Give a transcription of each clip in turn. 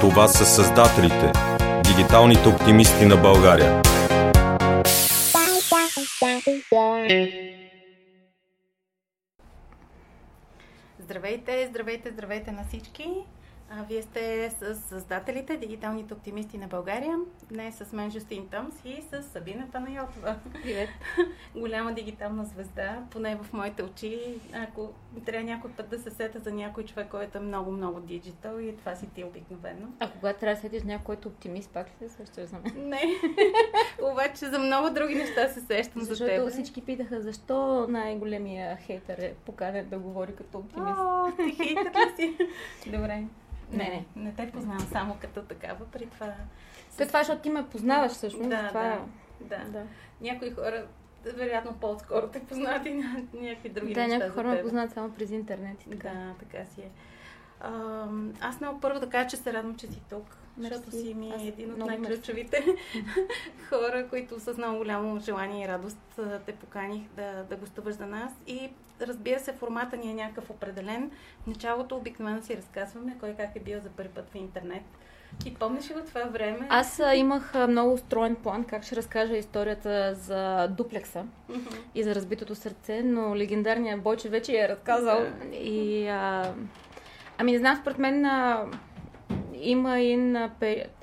Това са създателите, дигиталните оптимисти на България. Здравейте, здравейте, здравейте на всички! Вие сте с създателите, дигиталните оптимисти на България. Днес с мен Жустин Томс и с Сабина Панайотова. Привет! Голяма дигитална звезда, поне в моите очи. Ако трябва някой път да се сета за някой човек, който е много-много диджитал и това си ти обикновено. А когато трябва да сетиш някой, който е оптимист, пак ли се сещаш за мен? Не. Обаче за много други неща се сещам Защото за теб. Защото всички питаха защо най-големия хейтър е поканен да говори като оптимист. О, ти хейтър ли си? Добре. Не, не. Не те познавам само като такава, при това... Те това, защото ти ме познаваш всъщност. Да, това... да, да. да. Някои хора, вероятно по-скоро те познават и някакви други да, неща някои хора ме познават само през интернет. И така. Да, така си е. А, аз много първо да кажа, че се радвам, че си тук. Мерси. Защото си ми аз един от най-ключовите хора, които с много голямо желание и радост те поканих да, да гостуваш за нас. И разбира се, формата ни е някакъв определен. В началото обикновено си разказваме кой как е бил за първи път в интернет. Ти помниш ли от това време? Аз а, имах а, много устроен план как ще разкажа историята за дуплекса mm-hmm. и за разбитото сърце, но легендарният Бойче вече я е разказал. Yeah. И, а, ами не знам, според мен а, има и на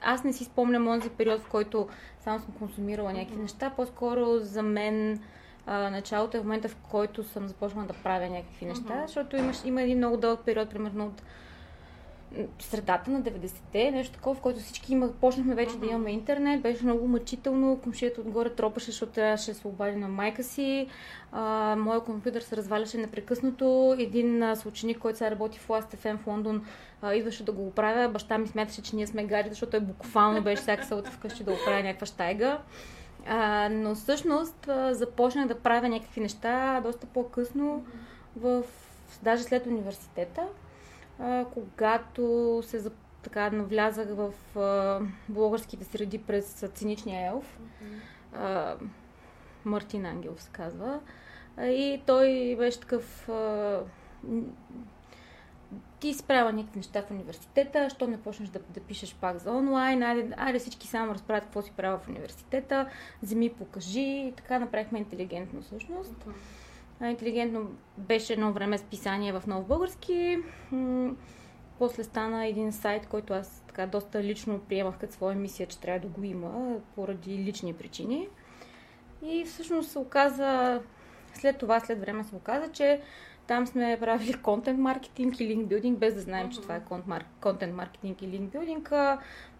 Аз не си спомням онзи период, в който само съм консумирала някакви неща. По-скоро за мен а, началото е в момента, в който съм започнала да правя някакви неща, mm-hmm. защото имаш, има един много дълъг период, примерно от средата на 90-те, нещо такова, в който всички има, почнахме вече mm-hmm. да имаме интернет, беше много мъчително, комшията отгоре тропаше, защото трябваше да се обади на майка си, а, моя компютър се разваляше непрекъснато, един а, съученик, който сега работи в Last.fm в Лондон, а, идваше да го оправя, баща ми смяташе, че ние сме гари, защото той буквално беше всяка събота вкъщи да оправя някаква штайга. А, но всъщност а, започнах да правя някакви неща доста по-късно, в, даже след университета, а, когато се така навлязах в а, българските среди през циничния елф. А, Мартин Ангелов се казва. А, и той беше такъв а, ти правила някакви неща в университета, що не почнеш да, да пишеш пак за онлайн, айде, айде всички само разправят какво си правила в университета, вземи, покажи и така направихме интелигентно всъщност. Uh-huh. Интелигентно беше едно време списание в Нов Български. После стана един сайт, който аз така доста лично приемах като своя мисия, че трябва да го има, поради лични причини. И всъщност се оказа, след това, след време се оказа, че там сме правили контент маркетинг и линкбилдинг, без да знаем, че това е контент маркетинг и линкбилдинг.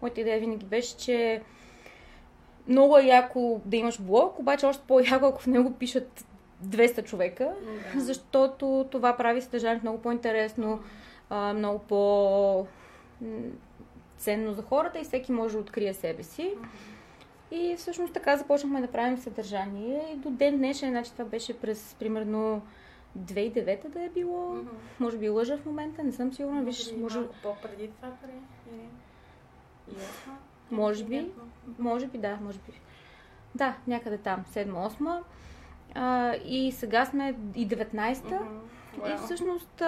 Моята идея винаги беше, че много е яко да имаш блог, обаче още по-яко, ако в него пишат 200 човека, mm-hmm. защото това прави съдържанието много по-интересно, много по- ценно за хората и всеки може да открие себе си. И всъщност така започнахме да правим съдържание и до ден днешен, значи това беше през примерно 2009 да е било. Mm-hmm. Може би лъжа в момента, не съм сигурна. Виж, може... Малко по-преди това пари? Може би. Може би, да, може би. Да, някъде там, 7-8. А, и сега сме и 19-та. Mm-hmm. Wow. И всъщност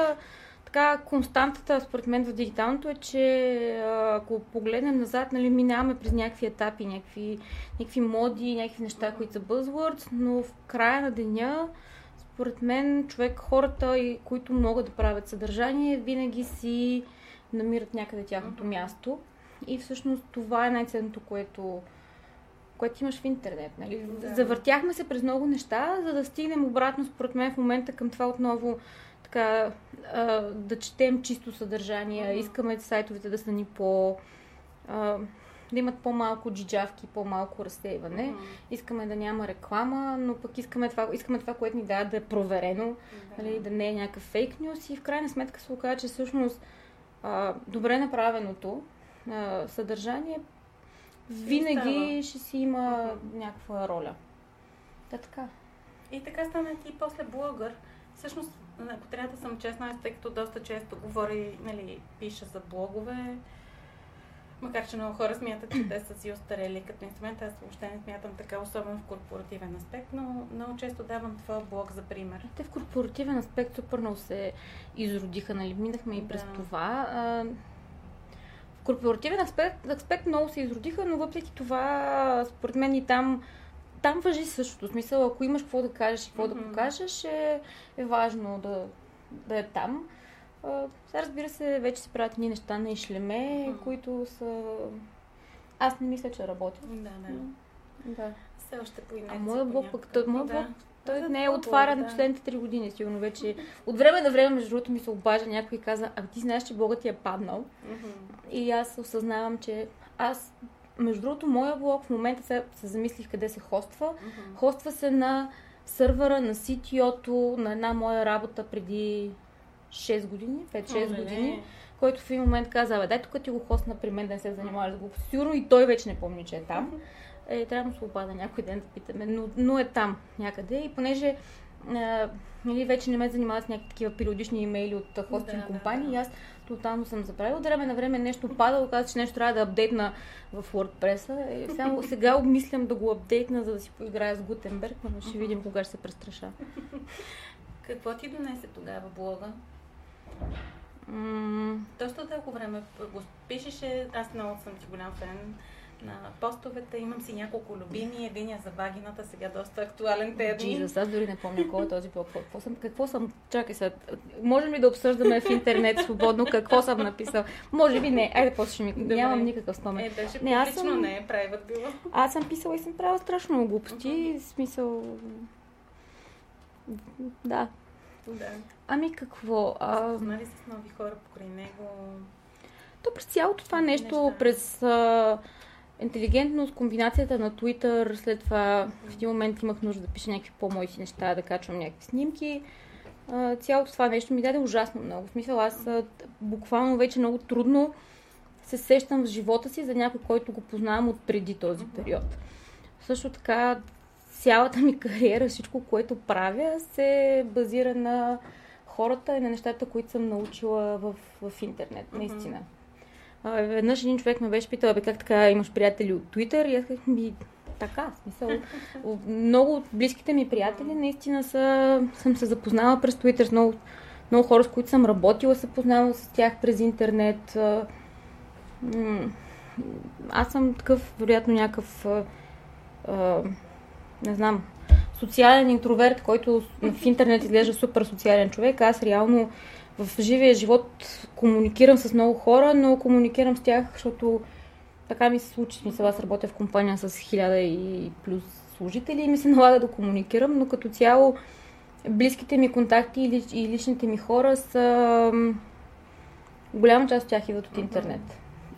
така, константата според мен в дигиталното е, че ако погледнем назад, нали, минаваме през някакви етапи, някакви, някакви моди, някакви неща, които са buzzwords, но в края на деня според мен човек, хората, които могат да правят съдържание, винаги си намират някъде тяхното място. И всъщност това е най-ценното, което, което имаш в интернет. Нали? Да. Завъртяхме се през много неща, за да стигнем обратно, според мен, в момента към това отново така, а, да четем чисто съдържание. Mm-hmm. Искаме сайтовете да са ни по... А, да имат по-малко джиджавки, по-малко разсейване. Mm-hmm. Искаме да няма реклама, но пък искаме това, искаме това което ни дава да е проверено, mm-hmm. нали, да не е някакъв фейк нюс и в крайна сметка се оказа, че всъщност а, добре направеното а, съдържание винаги ще си има някаква роля. Да, така. И така стана ти после блогър. Всъщност, ако трябва да съм честна, аз тъй като доста често говори, нали, пиша за блогове, Макар, че много хора смятат, че те са си остарели като инструмент, аз въобще не смятам така, особено в корпоративен аспект, но много често давам твоя блог за пример. Те в корпоративен аспект супер много се изродиха, нали? Минахме и през да. това. Корпоративен аспект, аспект много се изродиха, но въпреки това, според мен и там там въжи същото. смисъл, ако имаш какво да кажеш и какво mm-hmm. да покажеш, е, е важно да, да е там. А, сега разбира се, вече се правят ни неща на ишлеме, mm-hmm. които са... Аз не мисля, че работят. Да, да. да. Все още по А моят блог пък, той, моят блог, той да, не е отварян да. последните 3 години, сигурно вече. От време на време, между другото, ми се обажа някой и каза, а ти знаеш, че блогът ти е паднал. Mm-hmm. И аз осъзнавам, че аз между другото, моя блог в момента се, се замислих къде се хоства. Mm-hmm. Хоства се на сървъра на CTO-то на една моя работа преди 6 години, 5-6 години, който в един момент каза, дай тук ти го хостна при мен да не се занимаваш с глупости. Сигурно и той вече не помни, че е там. Е, трябва да му се обада някой ден да питаме, но, но е там някъде. И понеже а, нали, вече не ме занимават с някакви такива периодични имейли от хостинг да, компании, да, да. аз тотално съм забравила. От време на време нещо пада, оказа, че нещо трябва да апдейтна в WordPress. И само сега обмислям да го апдейтна, за да си поиграя с Гутенберг, но ще видим кога ще се престраша. Какво ти донесе тогава блога? Доста дълго време го пишеше. Аз много съм ти голям фен на постовете. Имам си няколко любими. Единия за вагината, сега доста актуален те дни. Jesus, аз дори не помня кой е този блог. Какво съм, какво съм, чакай сега, можем ли да обсъждаме в интернет свободно какво съм написал? Може би не, айде после ще ми, Добре. нямам никакъв спомен. Е, беше не, аз съм, не е правят било. Аз съм писала и съм правила страшно глупости, uh-huh. смисъл... Да. Да. Ами какво? А... Знали с нови хора покрай него? То през цялото това нещо, неща. през... А интелигентност, комбинацията на Twitter, след това в един момент имах нужда да пиша някакви по-мои неща, да качвам някакви снимки. Цялото това нещо ми даде ужасно много. В смисъл, аз буквално вече много трудно се сещам в живота си за някой, който го познавам от преди този период. Също така, цялата ми кариера, всичко, което правя, се базира на хората и на нещата, които съм научила в, в интернет, наистина. А, веднъж един човек ме беше питал, бе, как така имаш приятели от Twitter? И аз казах, ми, така, смисъл. много от близките ми приятели наистина са, съм се запознала през Twitter с много, много хора, с които съм работила, се познавала с тях през интернет. Аз съм такъв, вероятно, някакъв, не знам, социален интроверт, който в интернет изглежда супер социален човек. Аз реално в живия живот комуникирам с много хора, но комуникирам с тях, защото така ми се случи. Смисъл, аз работя в компания с хиляда и плюс служители и ми се налага да комуникирам, но като цяло близките ми контакти и личните ми хора са... Голяма част от тях идват от интернет.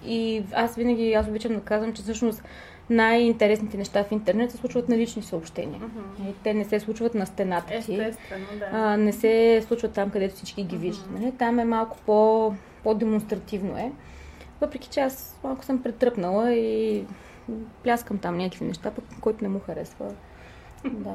И аз винаги, аз обичам да казвам, че всъщност най-интересните неща в интернет се случват на лични съобщения. Uh-huh. Те не се случват на стената ти. Естествено, да. А, не се случват там, където всички ги виждат. Uh-huh. Нали? Там е малко по, по-демонстративно е. Въпреки че аз малко съм претръпнала и пляскам там някакви неща, пък който не му харесва. да.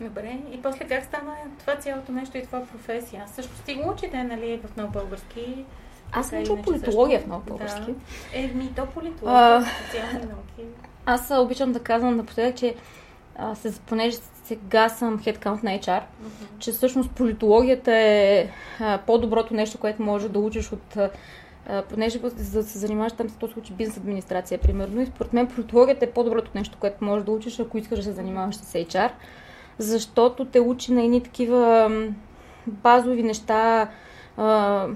Добре, и после как стана това цялото нещо и това професия? Също стига учите, нали, в нов български аз съм учил политология в много български. Да. Е, ми то политология, социални науки. Аз обичам да казвам напоследък, че а, се, понеже сега съм headcount на HR, uh-huh. че всъщност политологията е а, по-доброто нещо, което може да учиш от а, понеже за да се занимаваш там се то случи бизнес администрация, примерно. И според мен политологията е по-доброто нещо, което можеш да учиш, ако искаш да се занимаваш с HR, защото те учи на едни такива базови неща, а,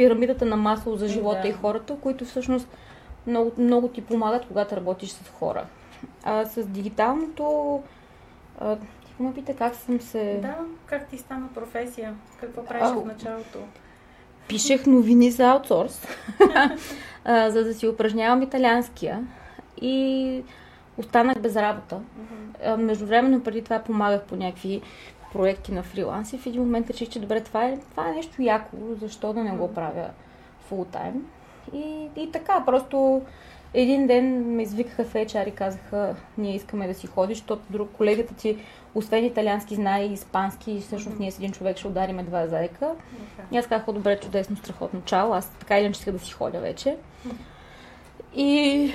пирамидата на масло за живота да. и хората, които всъщност много, много ти помагат, когато работиш с хора. А с дигиталното... А, ти ме пита как съм се... Да, как ти стана професия? Какво правиш а, в началото? Пишех новини за аутсорс, а, за да си упражнявам италианския. И останах без работа. Uh-huh. Междувременно преди това помагах по някакви проекти на фриланс и в един момент реших, че добре, това е, това е нещо яко, защо да не го правя фул тайм. И, и така, просто един ден ме извикаха в HR и казаха, ние искаме да си ходиш, защото друг колегата ти, освен италиански, знае и испански и всъщност ние с един човек ще удариме два. Okay. И аз казах, добре, чудесно, страхотно, чао, аз така иначе да си ходя вече. И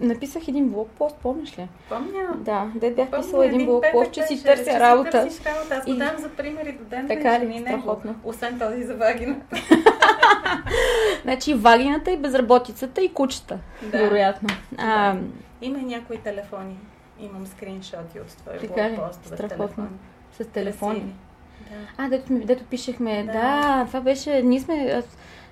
написах един блокпост, помниш ли? Помня. Да, де бях писала един блокпост, че си търся работа. работа. Аз го дам за примери до ден. Така ли? Страхотно. Освен този за вагината. значи вагината и безработицата и кучета, да. вероятно. А, да. Има някои телефони. Имам скриншоти от твои блокпостове с телефон. С телефони. Да. А, дето, дето пишехме. Да. да, това беше... Ние сме...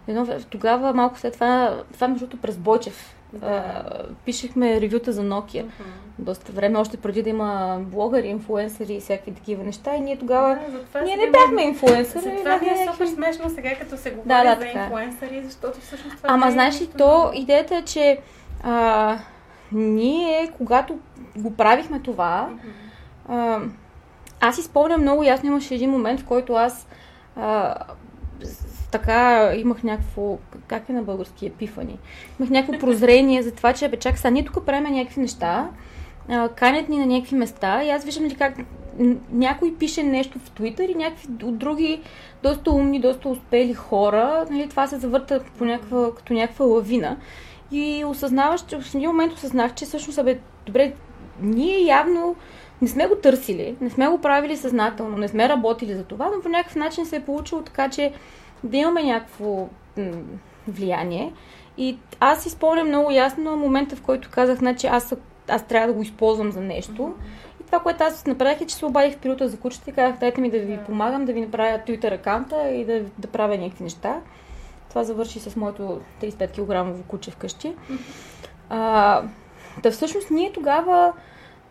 Едно, тогава, малко след това, това между през Бойчев да. А, пишехме ревюта за Nokia. Uh-huh. Доста време, още преди да има блогъри, инфуенсъри и всякакви такива неща. И ние тогава. Да, ние не бяхме инфуенсъри. Това ми е супер смешно сега, като се говори да, да, за е. инфуенсъри, защото всъщност това. Ама е знаеш ли, то идеята е, че а, ние, когато го правихме това, uh-huh. а, аз си спомням много ясно, имаше един момент, в който аз а, така имах някакво, как е на български, епифани. Имах някакво прозрение за това, че бе, чак сега, ние тук правим някакви неща, канят ни на някакви места и аз виждам ли как някой пише нещо в Твитър и някакви от други доста умни, доста успели хора, нали, това се завърта по някаква, като някаква лавина. И осъзнаваш, че в един момент осъзнах, че всъщност, бе, добре, ние явно не сме го търсили, не сме го правили съзнателно, не сме работили за това, но по някакъв начин се е получило така, че да имаме някакво влияние. И аз си спомням много ясно момента, в който казах, значи аз, аз трябва да го използвам за нещо. И това, което аз направих е, че се обадих в пилота за кучета и казах, дайте ми да ви помагам, да ви направя Twitter акаунта и да, да правя някакви неща. Това завърши с моето 35 кг куче вкъщи. А, да всъщност ние тогава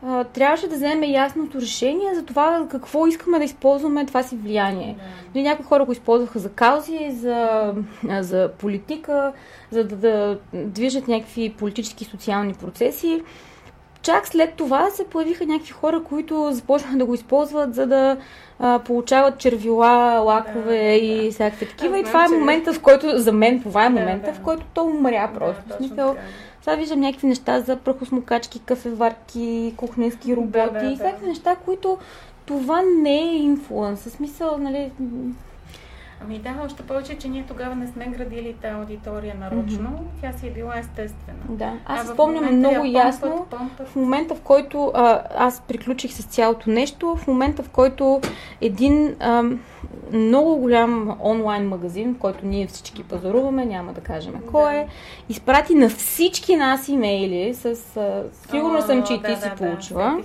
а, трябваше да вземем ясното решение за това какво искаме да използваме това си влияние. Да. Някои хора го използваха за каузи, за, за политика, за да, да движат някакви политически и социални процеси. Чак след това се появиха някакви хора, които започнаха да го използват, за да а, получават червила, лакове да, и да. всякакви такива. и това е момента, в който, за мен това е момента, да, да. в който то умря просто. Да, смисъл, сега виждам някакви неща за прахосмокачки, кафеварки, кухненски роботи да, да, и всякакви да. неща, които това не е инфлуенс. В смисъл, нали, Ами да, още повече, че ние тогава не сме градили тази аудитория нарочно. Mm-hmm. Тя си е била естествена. Да, аз а спомням много ясно помпът, помпът. в момента, в който а, аз приключих с цялото нещо, в момента, в който един а, много голям онлайн магазин, в който ние всички пазаруваме, няма да кажем да. кой е, изпрати на всички нас имейли с... А, сигурно О, съм, че и ти да, си да, получила.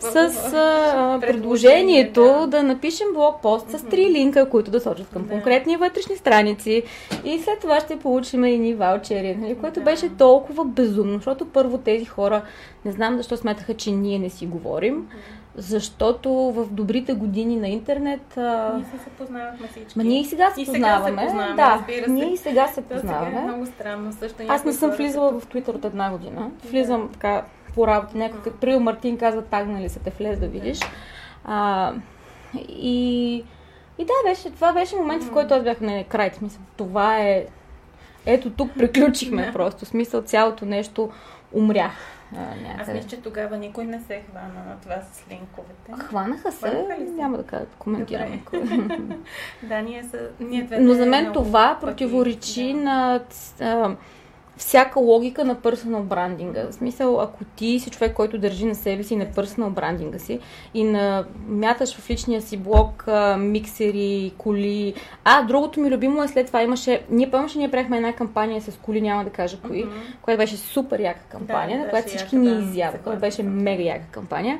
Да. С а, предложението да. да напишем блокпост с три линка, които да сочат към да. конкретни вътрешни страници. И след това ще получим и ни ваучери, нали, което да. беше толкова безумно, защото първо тези хора не знам защо смятаха, че ние не си говорим защото в добрите години на интернет... А... Ние се познавахме всички. Ма ние и сега се и познаваме. Сега се познаваме да, се. ние и сега се познаваме. Сега е много странно. Също Аз не съм влизала в Twitter от една година. Влизам да. така по работа. Някой, като Прил Мартин казва, тагнали се те влез да видиш. А, и, и да, беше, това беше момент, в който аз бях на край. Смисъл, това е... Ето тук приключихме просто. Смисъл, цялото нещо умря. А, Аз мисля, че тогава никой не се хвана на това с линковете. Хванаха се, Хванаха няма да кажа, коментирам. да, ние са... Ние Но за мен това противоречи да. на... Всяка логика на персонал брандинга. В смисъл, ако ти си човек, който държи на себе си и на персонал брандинга си и на, мяташ в личния си блог а, миксери, коли. А, другото ми любимо е след това имаше, ние помниш, ние правихме една кампания с коли, няма да кажа кои, mm-hmm. която беше супер яка кампания, да, на която всички ни изяваха, която беше мега яка кампания.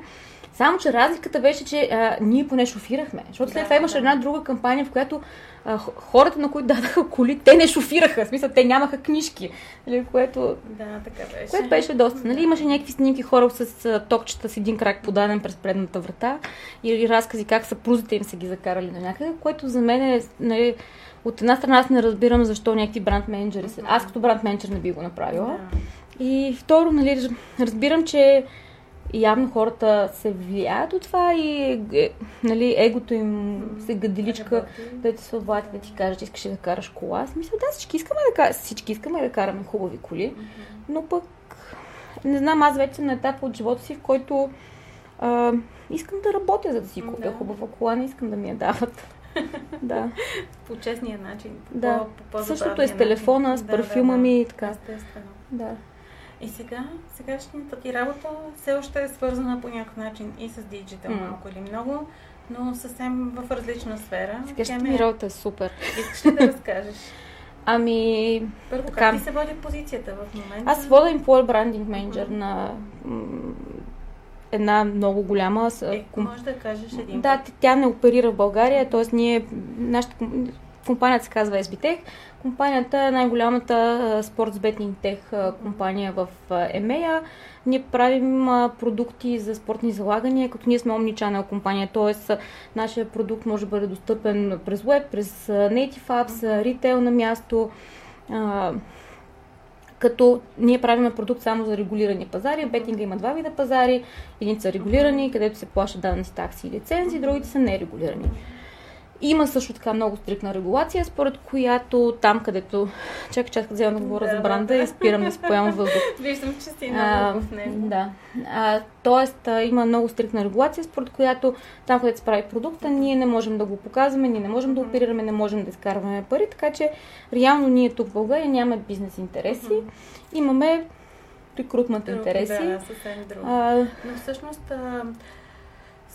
Само, че разликата беше, че а, ние поне шофирахме. Защото след да, това имаше да. една друга кампания, в която а, хората, на които дадаха коли, те не шофираха. В смисъл, те нямаха книжки. Нали, което, да, така беше. Което беше доста. Нали, имаше някакви снимки хора с а, токчета с един крак подаден през предната врата и, и разкази как съпрузите им са ги закарали на някъде, което за мен е... Нали, от една страна аз не разбирам защо някакви бранд менеджери. Аз като бранд менеджер не би го направила. Да. И второ, нали, разбирам, че явно хората се влияят от това и е, нали, егото им се гадиличка да ти се обадят да ти кажат, че искаш да караш кола. Аз мисля, да, всички искаме да, всички искаме да караме хубави коли, но пък не знам, аз вече съм на етап от живота си, в който а, искам да работя, за да си купя да. хубава кола, не искам да ми я дават. да. По честния начин. Да. По, по Същото е с телефона, с парфюма да, да, ми и така. Естествено. Да. И сега, сегашната ти работа все още е свързана по някакъв начин и с диджитал mm. малко или много, но съвсем в различна сфера. Сегашната ми работа е супер. Искаш ли да разкажеш? Ами... Първо, как така. ти се води позицията в момента? Аз вода Employer Branding Manager mm-hmm. на една много голяма... Е, може да кажеш един Да, тя не оперира в България, т.е. ние, нашата компанията се казва SBTech. Компанията е най-голямата спортс бетинг тех компания в EMEA. Ние правим продукти за спортни залагания, като ние сме Omnichannel компания, т.е. нашия продукт може да бъде достъпен през веб, през Native Apps, ритейл на място, като ние правим продукт само за регулирани пазари. Бетинга има два вида пазари. Едни са регулирани, където се плащат данъци, такси и лицензи, другите са нерегулирани. Има също така много стрикна регулация, според която там, където... Чакай, чакай, взема да говоря да, за бранда да. и спирам да изпоявам въздух. Виждам, че си много в него. Да. А, тоест, а, има много стрикна регулация, според която там, където се прави продукта, ние не можем да го показваме, ние не можем да оперираме, не можем да изкарваме пари, така че реално ние тук в България нямаме бизнес интереси. Имаме рекрутмент интереси. Да, съвсем друго. А, Но всъщност...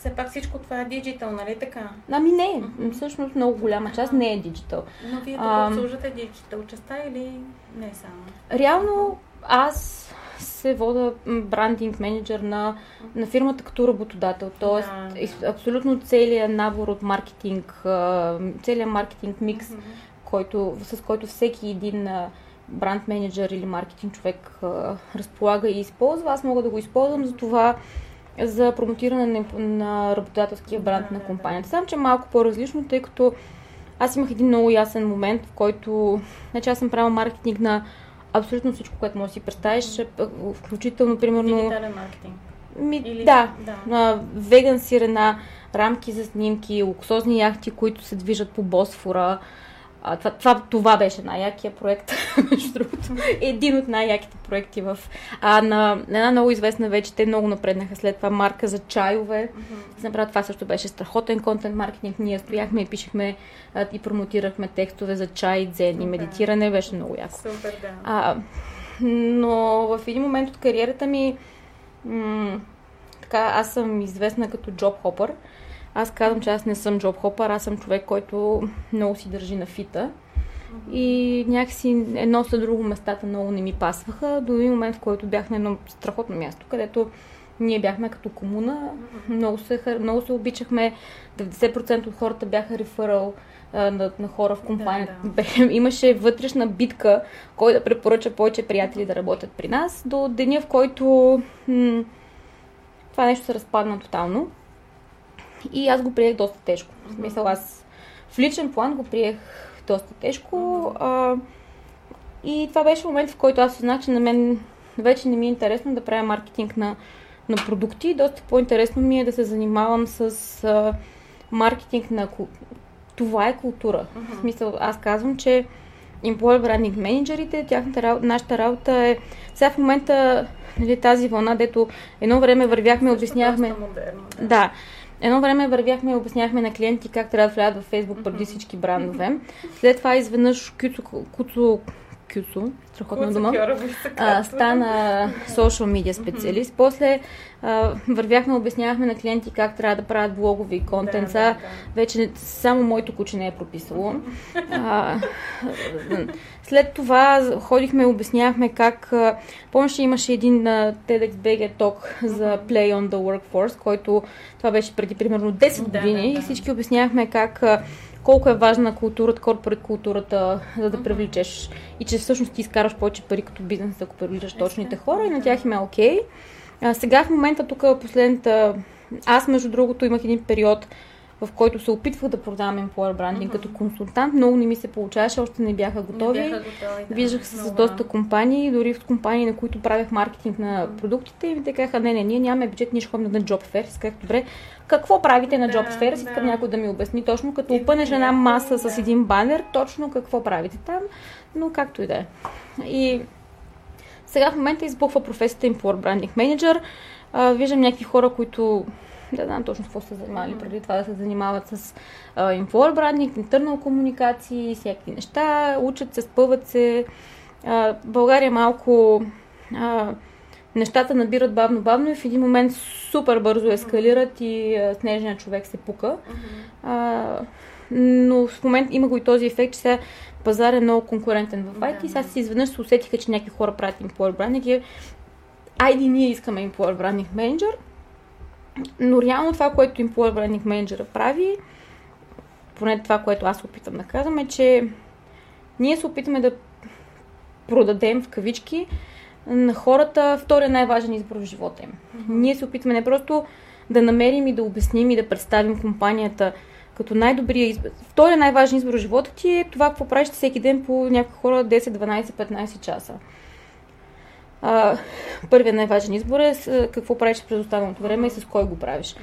Все пак всичко това е диджитал, нали така? Ами не, mm-hmm. всъщност много голяма част не е диджитал. Но вие тук а, обслужвате диджитал частта или не само? Реално аз се вода брандинг менеджер на, на фирмата като работодател. Тоест, да, да. абсолютно целият набор от маркетинг, целият маркетинг микс, mm-hmm. който, с който всеки един бранд менеджер или маркетинг човек разполага и използва. Аз мога да го използвам за това за промотиране на, работодателския бранд на компанията. Само, че е малко по-различно, тъй като аз имах един много ясен момент, в който значи аз съм правила маркетинг на абсолютно всичко, което можеш да си представиш, включително, примерно... Дигитален маркетинг. Ми, Или... Да, да. На веган сирена, рамки за снимки, луксозни яхти, които се движат по Босфора, а, това, това, това беше най-якия проект, между другото. Един от най-яките проекти в... А, на една много известна вече, те много напреднаха след това, марка за чайове. Mm-hmm. Направо това също беше страхотен контент маркетинг. Ние стояхме и пишехме а, и промотирахме текстове за чай, дзен и медитиране. Беше много яко. Супер, да. А, но в един момент от кариерата ми м- така, аз съм известна като джоб хопър. Аз казвам, че аз не съм джоб хопър, аз съм човек, който много си държи на фита. И някакси едно след друго местата много не ми пасваха, до един момент, в който бях на едно страхотно място, където ние бяхме като комуна, много се, много се обичахме, 90% от хората бяха реферал на, на хора в компанията. Да, да. Имаше вътрешна битка, кой да препоръча повече приятели да работят при нас, до деня, в който м- това нещо се разпадна тотално. И аз го приех доста тежко. В смисъл, аз в личен план го приех доста тежко. А, и това беше момент, в който аз осъзнах, че на мен вече не ми е интересно да правя маркетинг на, на продукти. Доста по-интересно ми е да се занимавам с а, маркетинг на... Това е култура. Uh-huh. В смисъл, аз казвам, че employer branding менеджерите, тяхната нашата работа е... Сега в момента нали, тази вълна, дето едно време вървяхме, обяснявахме... Да. Едно време вървяхме и обясняхме на клиенти как трябва да влязат в Фейсбук преди всички брандове. След това изведнъж Кюцо, Куцо, Кюцо, страхотна дума, а, стана social media специалист. После а, вървяхме, обяснявахме на клиенти как трябва да правят блогови контент. Да, да, да. Вече само моето куче не е прописало. А, след това ходихме, обяснявахме как... Помниш, имаше един TEDx BG Talk за Play on the Workforce, който това беше преди примерно 10 години да, да, да. и всички обяснявахме как колко е важна културата, корпорат културата, за да привличаш и че всъщност ти изкараш повече пари като бизнес, ако привличаш точните хора и на тях им е окей. Okay. сега в момента тук последната... Аз, между другото, имах един период, в който се опитвах да продавам employer branding mm-hmm. като консултант. Много не ми се получаваше, още не бяха готови. Не бяха готови да. Виждах се с доста компании, дори в компании, на които правях маркетинг на продуктите и ми те казаха, не, не, ние нямаме бюджет, ние ще ходим на job fair. Сказах, добре, какво правите на job fair? Искам да. някой да ми обясни точно, като опънеш една маса да. с един банер, точно какво правите там, но както и да е. И сега в момента избухва професията Employer Branding Manager. виждам някакви хора, които да знам точно с какво са занимавали преди това да се занимават с uh, influencer брандинг, интернал комуникации, всякакви неща, учат се, спъват се. Uh, България малко uh, нещата набират бавно-бавно и в един момент супер бързо ескалират и uh, снежният човек се пука. Uh, но в момент има го и този ефект, че сега пазар е много конкурентен в IT. Да, сега си изведнъж се усетиха, че някакви хора правят employer branding и айде ние искаме employer branding manager. Но реално това, което employer branding manager прави, поне това, което аз опитам да казвам, е, че ние се опитаме да продадем в кавички на хората втория най-важен избор в живота им. Mm-hmm. Ние се опитваме не просто да намерим и да обясним и да представим компанията като най-добрия избор. Втория най-важен избор в живота ти е това, какво правиш всеки ден по някакви хора 10, 12, 15 часа. А, първият най-важен избор е с, какво правиш през останалото време и с кой го правиш.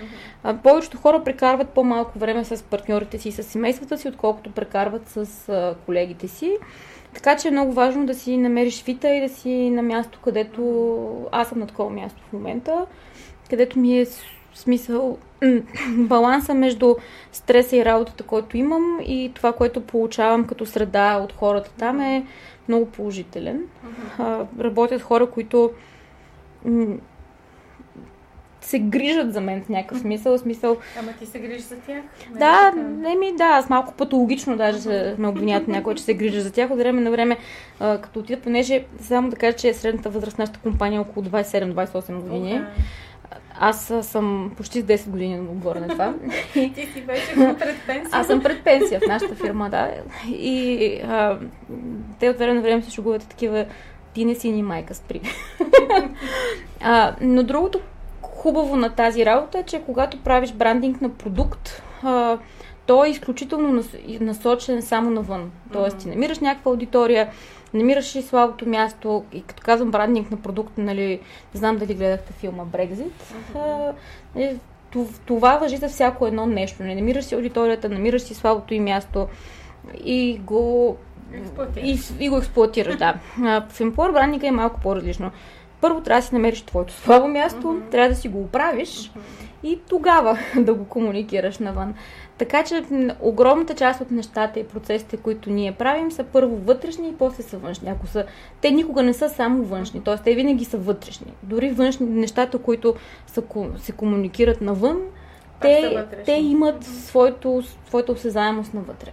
А, повечето хора прекарват по-малко време с партньорите си и с семействата си, отколкото прекарват с а, колегите си. Така че е много важно да си намериш фита и да си на място, където аз съм на такова място в момента, където ми е смисъл баланса между стреса и работата, който имам и това, което получавам като среда от хората там е много положителен. Uh-huh. работят хора, които се грижат за мен в някакъв смисъл. смисъл... Ама ти се грижиш за тях? Да, не ми, да, аз малко патологично даже се, ме обвиняват някой, че се грижа за тях. От време на време, а, като отида, понеже само да кажа, че средната възраст на нашата компания е около 27-28 години. Okay. Аз съм почти с 10 години отгоре на това. Ти си вече пред пенсия. Аз съм пред пенсия в нашата фирма, да. И а, те от време на време се шугуват такива ти не си ни майка, спри. а, но другото хубаво на тази работа е, че когато правиш брандинг на продукт, а, той е изключително насочен само навън. Тоест, ти намираш някаква аудитория, намираш и слабото място. И като казвам брандинг на продукт, нали, не знам дали гледахте филма Брекзит. Uh-huh. Това въжи за всяко едно нещо. Не намираш си аудиторията, намираш си слабото и място и го и, и го експлуатираш, да. В Employer брандинга е малко по-различно. Първо трябва да си намериш твоето слабо място, uh-huh. трябва да си го оправиш uh-huh. и тогава да го комуникираш навън. Така че огромната част от нещата и процесите, които ние правим, са първо вътрешни и после са външни. Ако са, те никога не са само външни, т.е. те винаги са вътрешни. Дори външни нещата, които са, се комуникират навън, те, те имат своето, своето осезаемост навътре.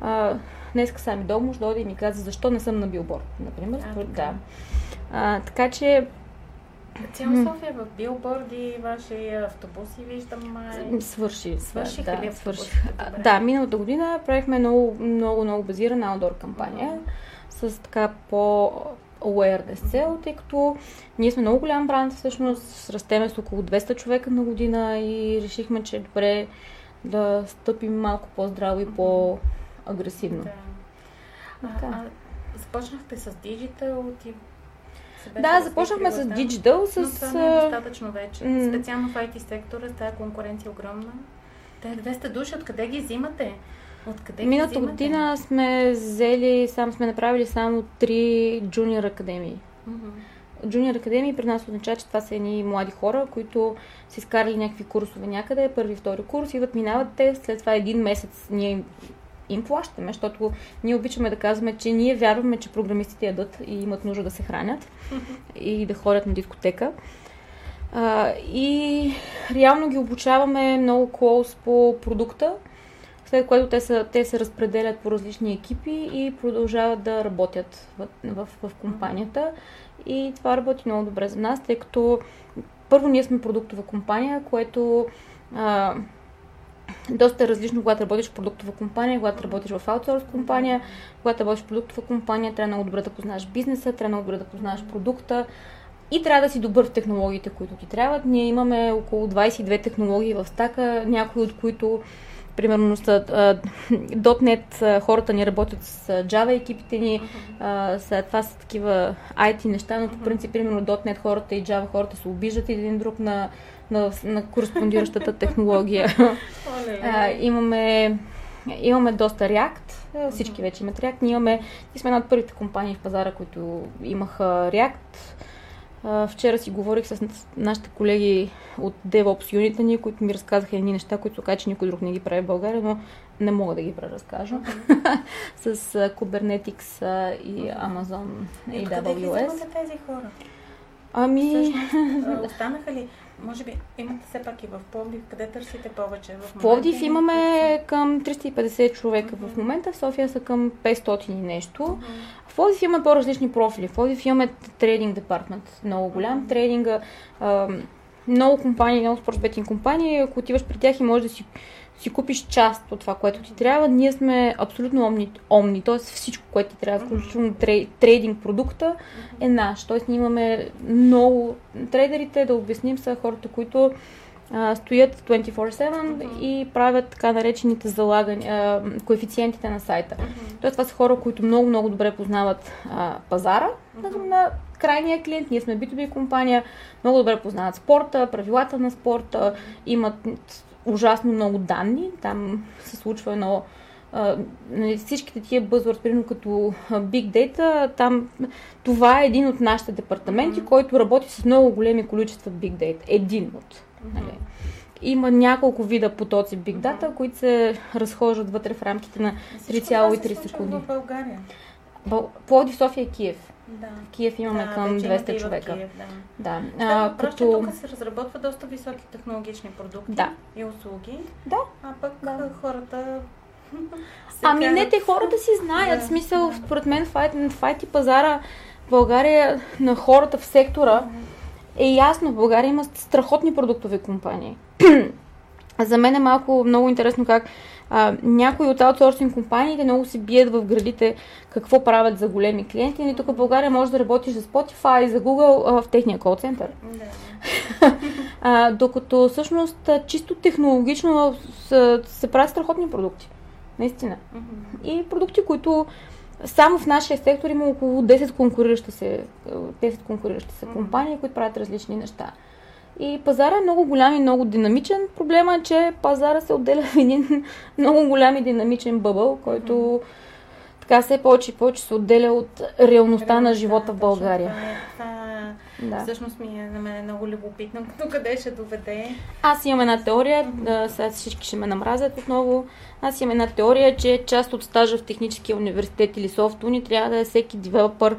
А, днеска сами Домуш дойде и ми каза защо не съм на билборд, например. А, така. Да. А, така че Цяла София в билборди, ваши автобуси виждам май. Свърши. Свърши да, ли свърши. Да, миналата година правихме много, много, много базирана аудор кампания uh-huh. с така по awareness цел, тъй като ние сме много голям бранд, всъщност растеме с около 200 човека на година и решихме, че е добре да стъпим малко по-здраво и по-агресивно. Да. А, а, започнахте с диджитал, ти да, започнахме с Digital. С... Но това не е достатъчно вече. Специално в IT сектора, тази конкуренция е огромна. Те 200 души, откъде ги взимате? Откъде Миналата година сме взели, сам сме направили само три джуниор академии. Джуниор академии при нас означава, че това са едни млади хора, които са изкарали някакви курсове някъде, първи, втори курс, идват, минават те, след това един месец ние им плащаме, защото ние обичаме да казваме, че ние вярваме, че програмистите ядат и имат нужда да се хранят и да ходят на дискотека. А, и реално ги обучаваме много клоус по продукта, след което те, са, те се разпределят по различни екипи и продължават да работят в, в, в компанията. И това работи много добре за нас, тъй като първо ние сме продуктова компания, което а, доста различно, когато работиш в продуктова компания, когато работиш в аутсорс компания, когато работиш в продуктова компания, трябва много добре да познаеш бизнеса, трябва много добре да познаеш продукта и трябва да си добър в технологиите, които ти трябват. Ние имаме около 22 технологии в стака, някои от които примерно са uh, .NET, хората ни работят с Java екипите ни, uh, са, това са такива IT неща, но по принцип, примерно .NET хората и Java хората се обиждат един друг на на, на кореспондиращата технология. а, имаме, имаме доста React. Всички вече имат React. Ние, имаме, ние сме една от първите компании в пазара, които имаха React. Вчера си говорих с нашите колеги от DevOps юнита ни, които ми разказаха едни неща, които казаха, че никой друг не ги прави в България, но не мога да ги преразкажа. с Kubernetes и Amazon и AWS. Къде тези хора? Ами... останаха ли? може би имате все пак и в Пловдив, къде търсите повече? В, в Пловдив имаме към 350 човека mm-hmm. в момента, в София са към 500 и нещо. Mm-hmm. В Пловдив имаме по-различни профили. В Пловдив имаме трейдинг департмент, много голям. Трейдинга, а, много компании, много спортбетинг компании, ако отиваш при тях и можеш да си си купиш част от това, което ти трябва. Ние сме абсолютно омни, омни т.е. всичко, което ти трябва, включително трейдинг продукта е наш. Т.е. ние имаме много трейдерите, да обясним, са хората, които а, стоят 24-7 mm-hmm. и правят така наречените залагани, а, коефициентите на сайта. Mm-hmm. Тоест това са хора, които много-много добре познават а, пазара mm-hmm. на крайния клиент. Ние сме B2B компания, много добре познават спорта, правилата на спорта, имат ужасно много данни. Там се случва едно нали, всичките тия бъзвърд, примерно като Big Data, там това е един от нашите департаменти, mm-hmm. който работи с много големи количества Big Data. Един от. Mm-hmm. Нали. Има няколко вида потоци Big Data, mm-hmm. които се разхождат вътре в рамките на 3,3 секунди. в България? Плодив, София и Киев. Да. В Киев имаме да, към 200 човека. Киев, да. Да. А, да като... тук се разработва доста високи технологични продукти да. и услуги. Да. А пък да. хората Ами не, те хората си знаят. Да, смисъл, да. според мен, в IT пазара в България на хората в сектора е ясно. В България има страхотни продуктови компании. За мен е малко много интересно как а, някои от аутсорсинг компаниите много се бият в градите какво правят за големи клиенти. И тук в България може да работиш за Spotify, за Google а, в техния кол център. Да. докато всъщност чисто технологично се, се правят страхотни продукти. Наистина. Mm-hmm. И продукти, които само в нашия сектор има около 10 конкуриращи се, 10 конкуриращи се компании, които правят различни неща. И пазара е много голям и много динамичен. Проблема е, че пазара се отделя в един много голям и динамичен бъбъл, който така все повече и повече се отделя от реалността на живота в България. Това, е, да. всъщност ми е на мен е много любопитно, като къде ще доведе. Аз имам една теория, да, сега всички ще ме намразят отново. Аз имам една теория, че част от стажа в техническия университет или софтуни трябва да е всеки девелопър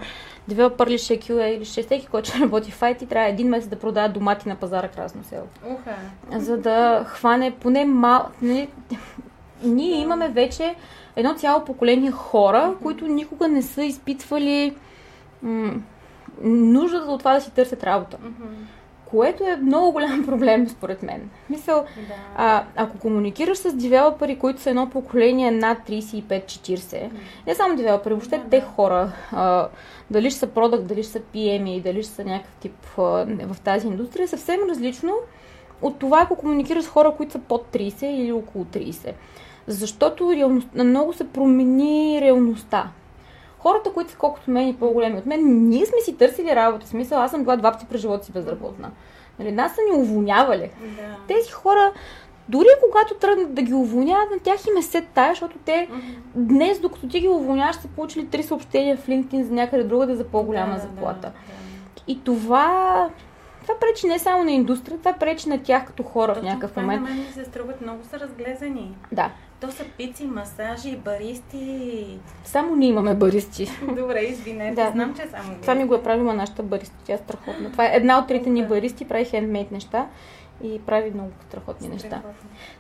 девелопър ли ще QA или ще всеки, който ще работи в IT, трябва един месец да продава домати на пазара Красно село. Uh-huh. За да хване поне мал... Не, ние имаме вече едно цяло поколение хора, които никога не са изпитвали м- нуждата от това да си търсят работа. Което е много голям проблем, според мен. Мисъл, да. а, ако комуникираш с девелопери, които са едно поколение над 35-40, не само девелопери, въобще да, те хора, а, дали ще са продукт, дали ще са PM, дали ще са някакъв тип а, в тази индустрия, е съвсем различно от това, ако комуникираш с хора, които са под 30 или около 30. Защото реалност, много се промени реалността хората, които са колкото мен и по-големи от мен, ние сме си търсили работа. В смисъл, аз съм била два пъти през живота си безработна. Нали, нас са ни уволнявали. Да. Тези хора, дори когато тръгнат да ги уволняват, на тях им е сет тая, защото те mm-hmm. днес, докато ти ги уволняваш, са получили три съобщения в LinkedIn за някъде другаде за по-голяма да, заплата. Да, да. И това това пречи не само на индустрия, това пречи на тях като хора Точно в някакъв момент. На мен ми се струват много са разглезани. Да. То са пици, масажи, баристи. Само ние имаме баристи. Добре, извинете, да. знам, че само Това ми го е правила нашата бариста, тя е страхотна. Това е една от трите ни баристи, прави хендмейд неща и прави много страхотни неща.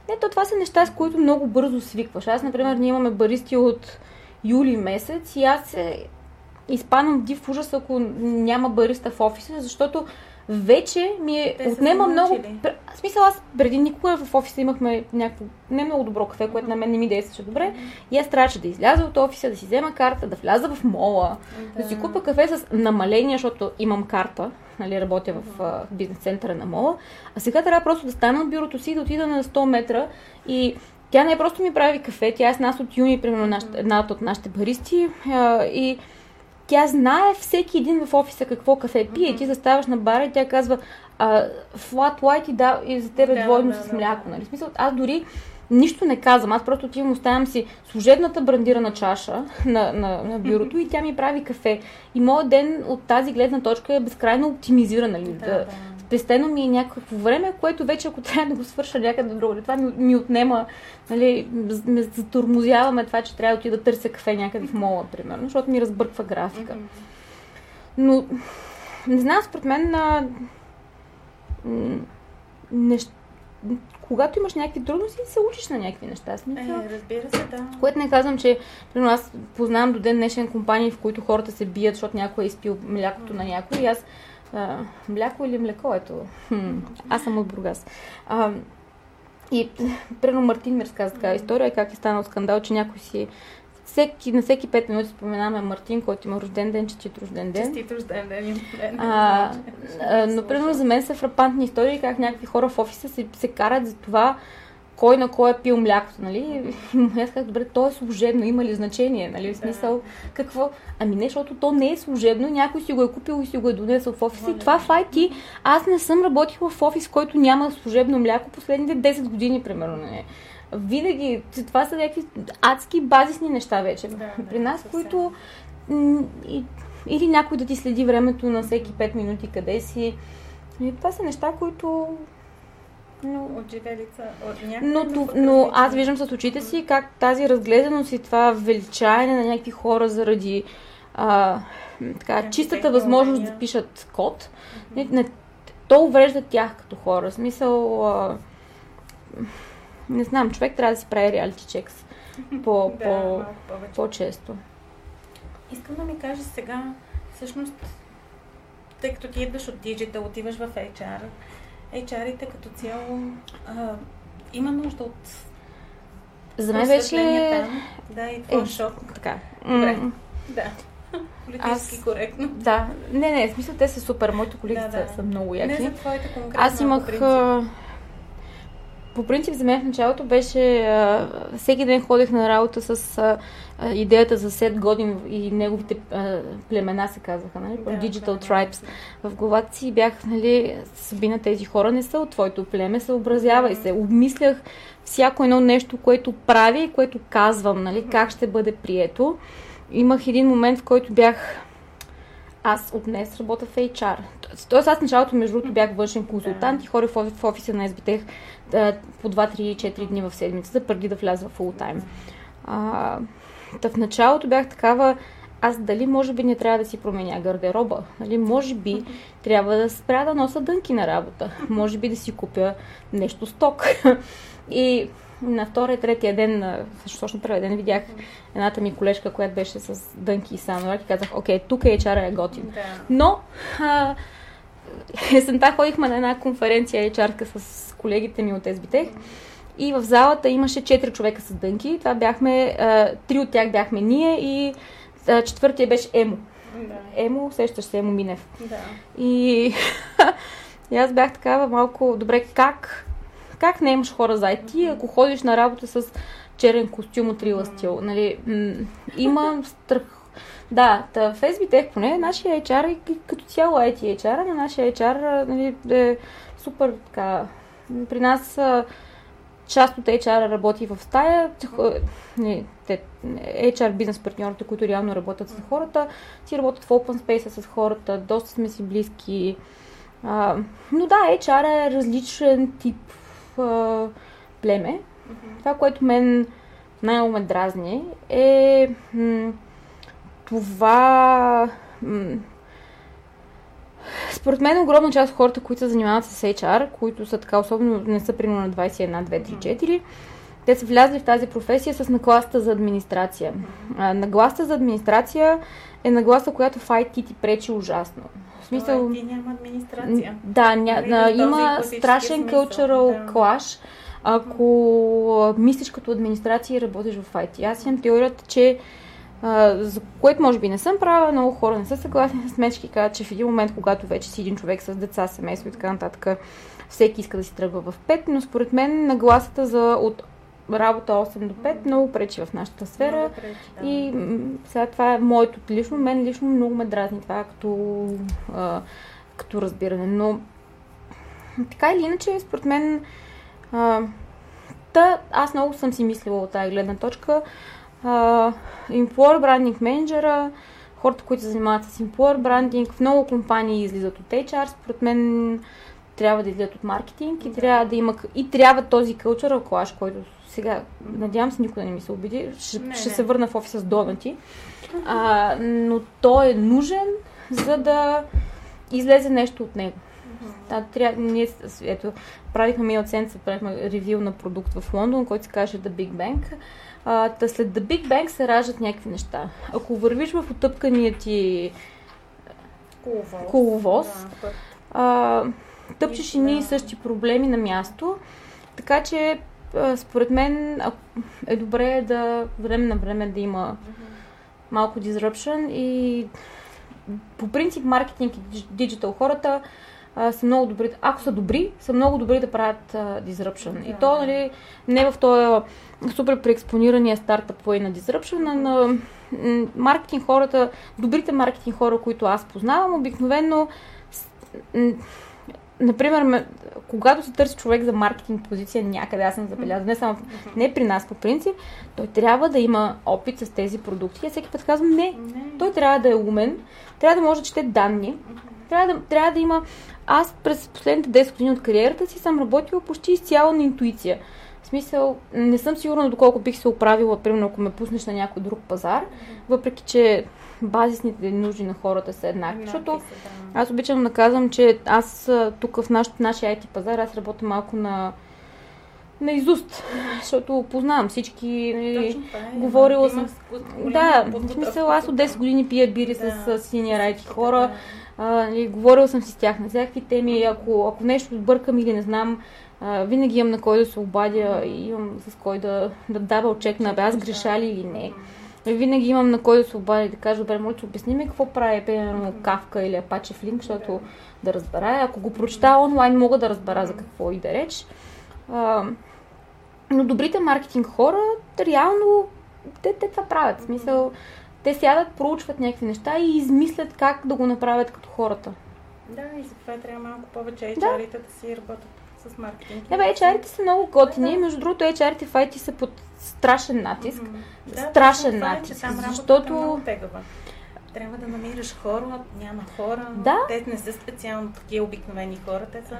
Не, то това са неща, с които много бързо свикваш. Аз, например, ние имаме баристи от юли месец и аз се изпадам див ужас, ако няма бариста в офиса, защото вече ми е, отнема много... В смисъл, аз преди никога в офиса имахме някакво не много добро кафе, което на мен не ми действаше добре. И аз трябваше да изляза от офиса, да си взема карта, да вляза в мола, да, да си купя кафе с намаление, защото имам карта, нали, работя в uh, бизнес центъра на мола. А сега трябва просто да стана от бюрото си, да отида на 100 метра и тя не просто ми прави кафе, тя е с нас от юни, примерно, една от нашите баристи. и тя знае всеки един в офиса какво кафе пие. Mm-hmm. Ти заставаш на бара и тя казва а, flat white и, да, и за тебе да, двойно да, с мляко. Да. Нали? Смисъл, аз дори нищо не казвам. Аз просто отивам, оставям си служебната брандирана чаша на, на, на бюрото и тя ми прави кафе. И моят ден от тази гледна точка е безкрайно оптимизиран. Нали? Да, да. Спестено ми е някакво време, което вече ако трябва да го свърша някъде друго, това ми, ми отнема, нали, ме затормозяваме това, че трябва да отида да търся кафе някъде в мола, примерно, защото ми разбърква графика. Но, не знам, според мен, на... неща когато имаш някакви трудности, се учиш на някакви неща. Смисъл. Е, разбира се, да. Което не казвам, че примерно, аз познавам до ден днешен компании, в които хората се бият, защото някой е изпил млякото на някой. И аз а, мляко или млеко, ето. Хм, аз съм от Бургас. А, и примерно Мартин ми разказа така история, как е станал скандал, че някой си всеки, на всеки 5 минути споменаваме Мартин, който има рожден ден, честит рожден ден. Честит рожден ден. А, а, но, примерно, за мен са фрапантни истории, как някакви хора в офиса се, се карат за това, кой на кой е пил млякото, нали? И аз казах, добре, то е служебно, има ли значение, нали? В смисъл, какво? Ами не, защото то не е служебно, някой си го е купил и си го е донесъл в офиса. И това в IT, аз не съм работила в офис, който няма служебно мляко последните 10 години, примерно. Не. Нали? винаги, това са някакви адски базисни неща вече. Да, При нас, съвсем. които или някой да ти следи времето на всеки 5 минути къде си. И това са неща, които но, от живелица, от но, но, но аз виждам с очите си как тази разгледаност и това величание на някакви хора заради а, така, чистата възможност да пишат код, mm-hmm. то уврежда тях като хора. В смисъл, а, не знам, човек трябва да си прави реалити чекс по, да, по, по-често. Искам да ми кажеш сега, всъщност, тъй като ти идваш от диджитал, отиваш в HR, HR-ите като цяло а, има нужда от за мен беше... Да, и това е, шок. Така. Добре. Mm. Да. Политически Аз... коректно. Да. Не, не, в смисъл те са супер. Моите колеги да, да. са много яки. Не за твоите конкретно, Аз имах по принцип за мен в началото беше, а, всеки ден ходех на работа с а, идеята за Сет Годин и неговите а, племена се казаха, нали? Да, Digital да, Tribes. Да. В главата си бях, нали, Сабина, тези хора не са от твоето племе, съобразявай се. Обмислях всяко едно нещо, което прави и което казвам, нали, как ще бъде прието. Имах един момент, в който бях аз от днес работя в HR. Тоест аз началото, между другото, бях външен консултант и ходих в офиса на SBTech по 2-3-4 дни в седмицата, преди да вляза в фултайм. Та в началото бях такава, аз дали може би не трябва да си променя гардероба, нали? може би трябва да спря да носа дънки на работа, може би да си купя нещо сток. И на втория, третия ден, също точно първия ден, видях едната ми колежка, която беше с дънки и санорак и казах, окей, тук е HR е готин. Да. Но а, есента ходихме на една конференция HR с колегите ми от SBTech и в залата имаше четири човека с дънки. Това бяхме, три от тях бяхме ние и четвъртия беше Емо. Да. Емо, сещаш се, Емо Минев. Да. И, и аз бях такава малко, добре, как, как не имаш хора за IT, ако ходиш на работа с черен костюм от Рила стил. Нали, м- има страх. Да, та, в SBTech поне нашия HR и като цяло IT HR, на нашия HR нали, е супер така при нас част от HR работи в стая, те, HR бизнес партньорите, които реално работят с хората, си работят в open space с хората, доста сме си близки. А, но да, HR е различен тип а, племе. Mm-hmm. Това, което мен най-много ме дразни е м- това според мен огромна част от хората, които се занимават с HR, които са така, особено не са примерно на 21, 2, 3, 4, те са влязли в тази професия с нагласта за администрация. А, нагласта за администрация е нагласа, която в IT ти пречи ужасно. В смисъл... IT няма администрация. Да, ня, на, има страшен cultural да. clash, ако мислиш като администрация и работиш в IT. Аз имам теорията, че за което може би не съм права, много хора не са съгласни с мечки, казват, че в един момент, когато вече си един човек с деца, семейство и така нататък, всеки иска да си тръгва в 5, но според мен нагласата за от работа 8 до 5 много пречи в нашата сфера. Пречи, да. И сега това е моето лично. Мен лично много ме дразни това като, а, като разбиране. Но така или иначе, според мен а, та, аз много съм си мислила от тази гледна точка Employer Branding менеджера, хората, които се занимават с Employer Branding, в много компании излизат от HR, според мен трябва да излизат от маркетинг и да. трябва да има и трябва този cultural clash, който сега, надявам се никой да не ми се обиди, ще, не, ще не. се върна в офиса с донати, а, но той е нужен, за да излезе нещо от него. Да, трябва, ние, ето, правихме ми оценка, правихме ревю на продукт в Лондон, който се каже The Big Bang. А, та след The Big Bang се раждат някакви неща. Ако вървиш в отъпкания ти коловоз, коловоз да, а, тъпчеш и ние същи проблеми на място. Така че, според мен, е добре да време на време да има малко disruption и по принцип маркетинг и диджитал хората а, са много добри, ако са добри, са много добри да правят а, disruption. Да, и то, нали, не в този супер преекспонирания стартъп way на disruption, а на маркетинг хората, добрите маркетинг хора, които аз познавам, обикновено Например, когато се търси човек за маркетинг позиция някъде, аз съм забелязала, не само не при нас по принцип, той трябва да има опит с тези продукти. И всеки път казвам, не, не, той трябва да е умен, трябва да може да чете данни, трябва да, трябва да има... Аз през последните 10 години от кариерата си съм работила почти изцяло на интуиция. В смисъл, не съм сигурна доколко бих се оправила, примерно, ако ме пуснеш на някой друг пазар, въпреки че базисните нужди на хората са еднакви. Защото да. аз обичам да казвам, че аз тук в наш, нашия IT пазар, аз работя малко на на изуст, защото познавам всички. Нали, е, говорила съм. Да, в смисъл, аз от 10 години пия бири да, с, с синия райки хора. Да. А, нали, говорила съм си с тях на всякакви теми. Ако, ако нещо сбъркам или не знам, а, винаги имам на кой да се обадя и имам с кой да, да дава чек на аз греша ли или не. Винаги имам на кой да се обадя и да кажа, добре, може да обясни ми какво прави, примерно, Кавка или Apache Flink, защото да разбера. Ако го прочета онлайн, мога да разбера за какво и да реч. А, но добрите маркетинг хора, реално, те, те това правят. В смисъл, те сядат, проучват някакви неща и измислят как да го направят като хората. Да, и за това трябва малко повече HR-ите да. да си работят с маркетинг. Да, бе, HR-ите са много готини. Да. Между другото, HR-ите в IT са под страшен натиск. Mm-hmm. Страшен да, натиск. Е, защото... Трябва да намираш хора, няма хора. Да. Те не са специално такива обикновени хора, те са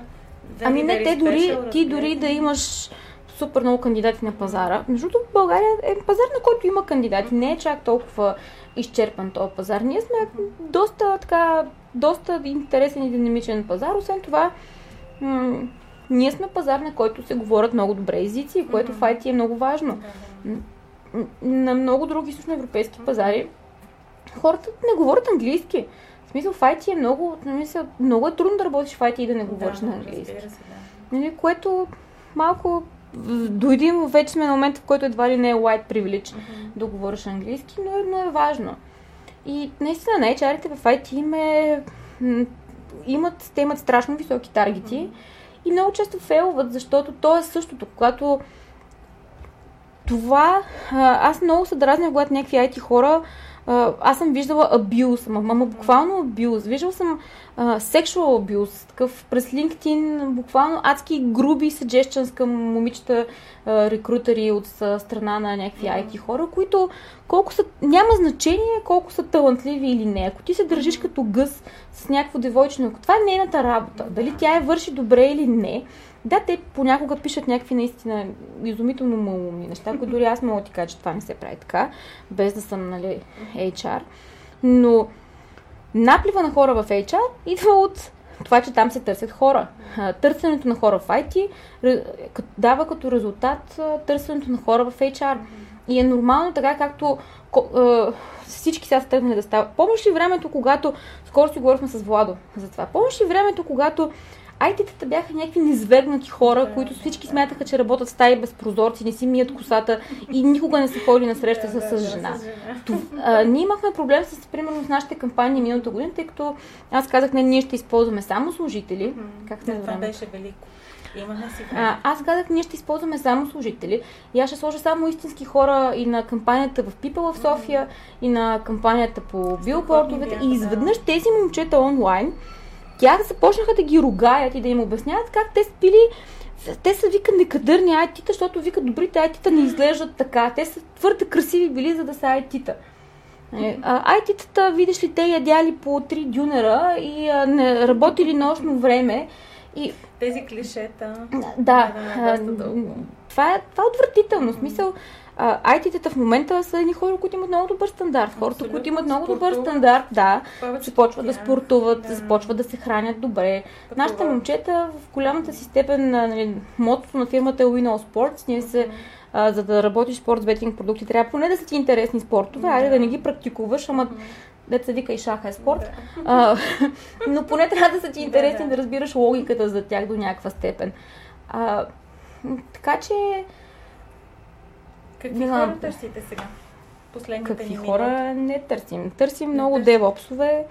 Ами не, те дори, ти дори да имаш супер много кандидати на пазара. Между другото, България е пазар, на който има кандидати. Не е чак толкова изчерпан този пазар. Ние сме доста така, доста интересен и динамичен пазар. Освен това, м- ние сме пазар, на който се говорят много добре езици, което mm-hmm. в IT е много важно. На много други източноевропейски пазари хората не говорят английски. В смисъл, в IT е много, мисля, много е трудно да работиш в IT и да не говориш да, на английски. Се, да. Нали, което малко дойди вече сме на момента, в който едва ли не е white privilege mm-hmm. да говориш английски, но, но е важно. И наистина на HR-ите в IT им е, имат, те имат страшно високи таргети mm-hmm. И много често фейлват, защото то е същото, когато това, аз много се дразня, когато някакви IT хора аз съм виждала абюз, ама, ама буквално абюз. Виждал съм sexual abuse, такъв през LinkedIn, буквално адски груби suggestions към момичета рекрутери от страна на някакви IT хора, които колко са, няма значение колко са талантливи или не. Ако ти се държиш като гъс с някакво девойчено, това е нейната работа. Дали тя я върши добре или не, да, те понякога пишат някакви наистина изумително малумни неща, които дори аз мога да ти кажа, че това не се прави така, без да съм, нали, HR. Но наплива на хора в HR идва от това, че там се търсят хора. Търсенето на хора в IT дава като резултат търсенето на хора в HR. И е нормално така, както всички сега са тръгнали да стават. Помниш ли времето, когато... Скоро си говорихме с Владо за това. Помниш ли времето, когато IT-тата бяха някакви низвергнати хора, които всички смятаха, че работят в стаи без прозорци, не си мият косата и никога не са ходили на среща с, с жена. а, ние имахме проблем с, примерно, с нашите кампании миналата година, тъй като аз казах, не, ние ще използваме само служители. Как да, това беше велико. А, аз казах, ние ще използваме само служители. И аз ще сложа само истински хора и на кампанията в People в София, и на кампанията по билбордовете. И изведнъж тези момчета онлайн тях започнаха да ги ругаят и да им обясняват как те спили те са вика некадърни айтита, защото вика добрите айтита не изглеждат така. Те са твърде красиви били, за да са айтита. Е, айтитата, видиш ли, те ядяли по три дюнера и а, не работили нощно време. И... Тези клишета. Да. да, да това, е, това е отвратително. Смисъл, а, IT-тата в момента са едни хора, които имат много добър стандарт. Хората, Абсолютно. които имат много добър стандарт, да, започват да спортуват, да. започват да се хранят добре. Пътува. Нашите момчета в голямата си степен, нали, мотото на фирмата е Win All Sports. Ние се а, за да работиш спорт с бетинг продукти, трябва поне да са ти интересни спортове, айде да не ги практикуваш, ама деца вика и шаха е спорт. Да. А, но поне трябва да са ти интересни да, да. да разбираш логиката за тях до някаква степен. А, така че... Какви хора да... търсите сега? Последните Какви хора не търсим? Търсим не много търсим. девопсове,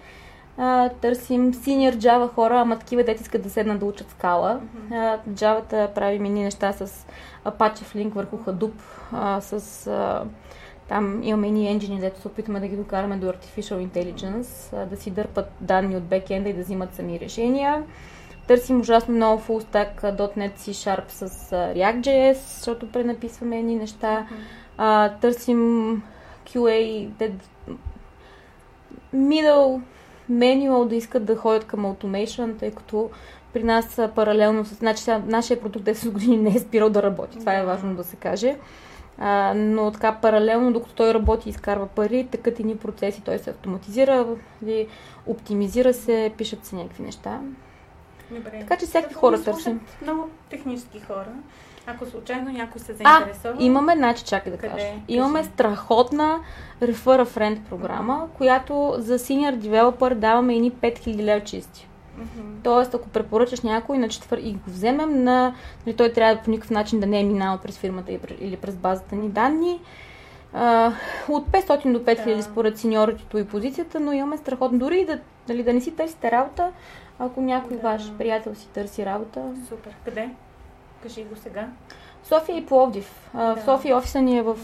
а, търсим senior Java хора, ама такива дете искат да седнат да учат скала. Uh-huh. Java прави мини неща с Apache Flink върху Hadoop, а, с а, там имаме ни енджини, дето се опитваме да ги докараме до Artificial Intelligence, а, да си дърпат данни от бекенда и да взимат сами решения. Търсим ужасно много full stack .NET C Sharp с React.js, защото пренаписваме едни неща. А, търсим QA, dead, middle, manual да искат да ходят към automation, тъй като при нас паралелно с... Значи сега, нашия продукт 10 години не е спирал да работи, това е важно да се каже. А, но така паралелно, докато той работи и изкарва пари, такът ни процеси, той се автоматизира, оптимизира се, пишат се някакви неща. Добре. Така че всякакви хора търсим. Много технически хора. Ако случайно някой се заинтересува. А, имаме, значи, чакай да кажа. Имаме страхотна Refer a Friend програма, която за Senior Developer даваме едни 5000 лева чисти. Mm-hmm. Тоест, ако препоръчаш някой на четвър и го вземем, на, нали, той трябва по никакъв начин да не е минал през фирмата или през базата ни данни. Uh, от 500 до 5000 да. според сеньоритето и позицията, но имаме страхотно. Дори и да, дали, да не си търсите работа, ако някой да. ваш приятел си търси работа. Супер. Къде? Кажи го сега. София и Пловдив. Да. В София офиса ни е в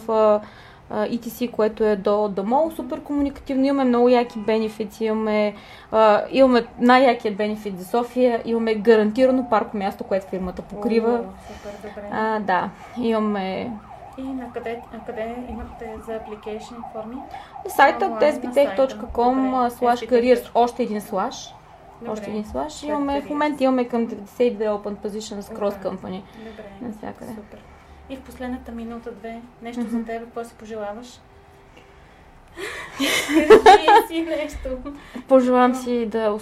ETC, което е до домо, супер комуникативно. Имаме много яки бенефити, имаме, а, имаме най-якият бенефит за София, имаме гарантирано парко място, което фирмата покрива. О, супер, добре. А, да, имаме и на къде, на къде имате за application форми? На сайта testbitech.com slash careers, още един слаш. Добре. Още един слаш. Имаме, в момента имаме към 92 open positions cross company. Добре. Навсякъде. Супер. И в последната минута-две, нещо mm-hmm. за теб, какво си пожелаваш? си нещо. Пожелавам си да,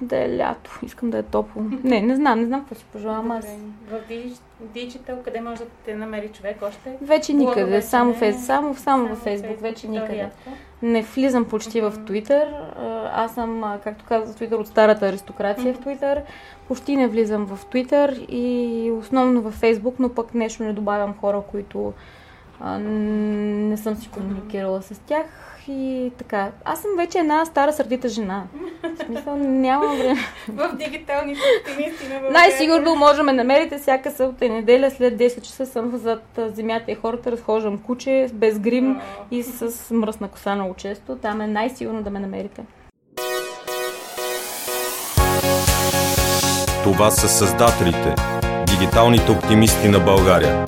да е лято. Искам да е топло. Не, не знам, не знам какво си пожелавам аз. В Digital, къде може да те намери човек още? Вече никъде, вече само, не... само, само, във Фейсбук, вече никъде. Не влизам почти mm-hmm. в Twitter. Аз съм, както казах, Twitter от старата аристокрация mm-hmm. в Twitter. Почти не влизам в Twitter и основно в Facebook, но пък нещо не добавям хора, които а, не съм си комуникирала с тях и така. Аз съм вече една стара сърдита жена. В смисъл, няма време. в дигиталните оптимисти на Най-сигурно можем да намерите всяка събота и неделя след 10 часа съм зад земята и хората, разхождам куче без грим и с мръсна коса много често. Там е най-сигурно да ме намерите. Това са създателите, дигиталните оптимисти на България.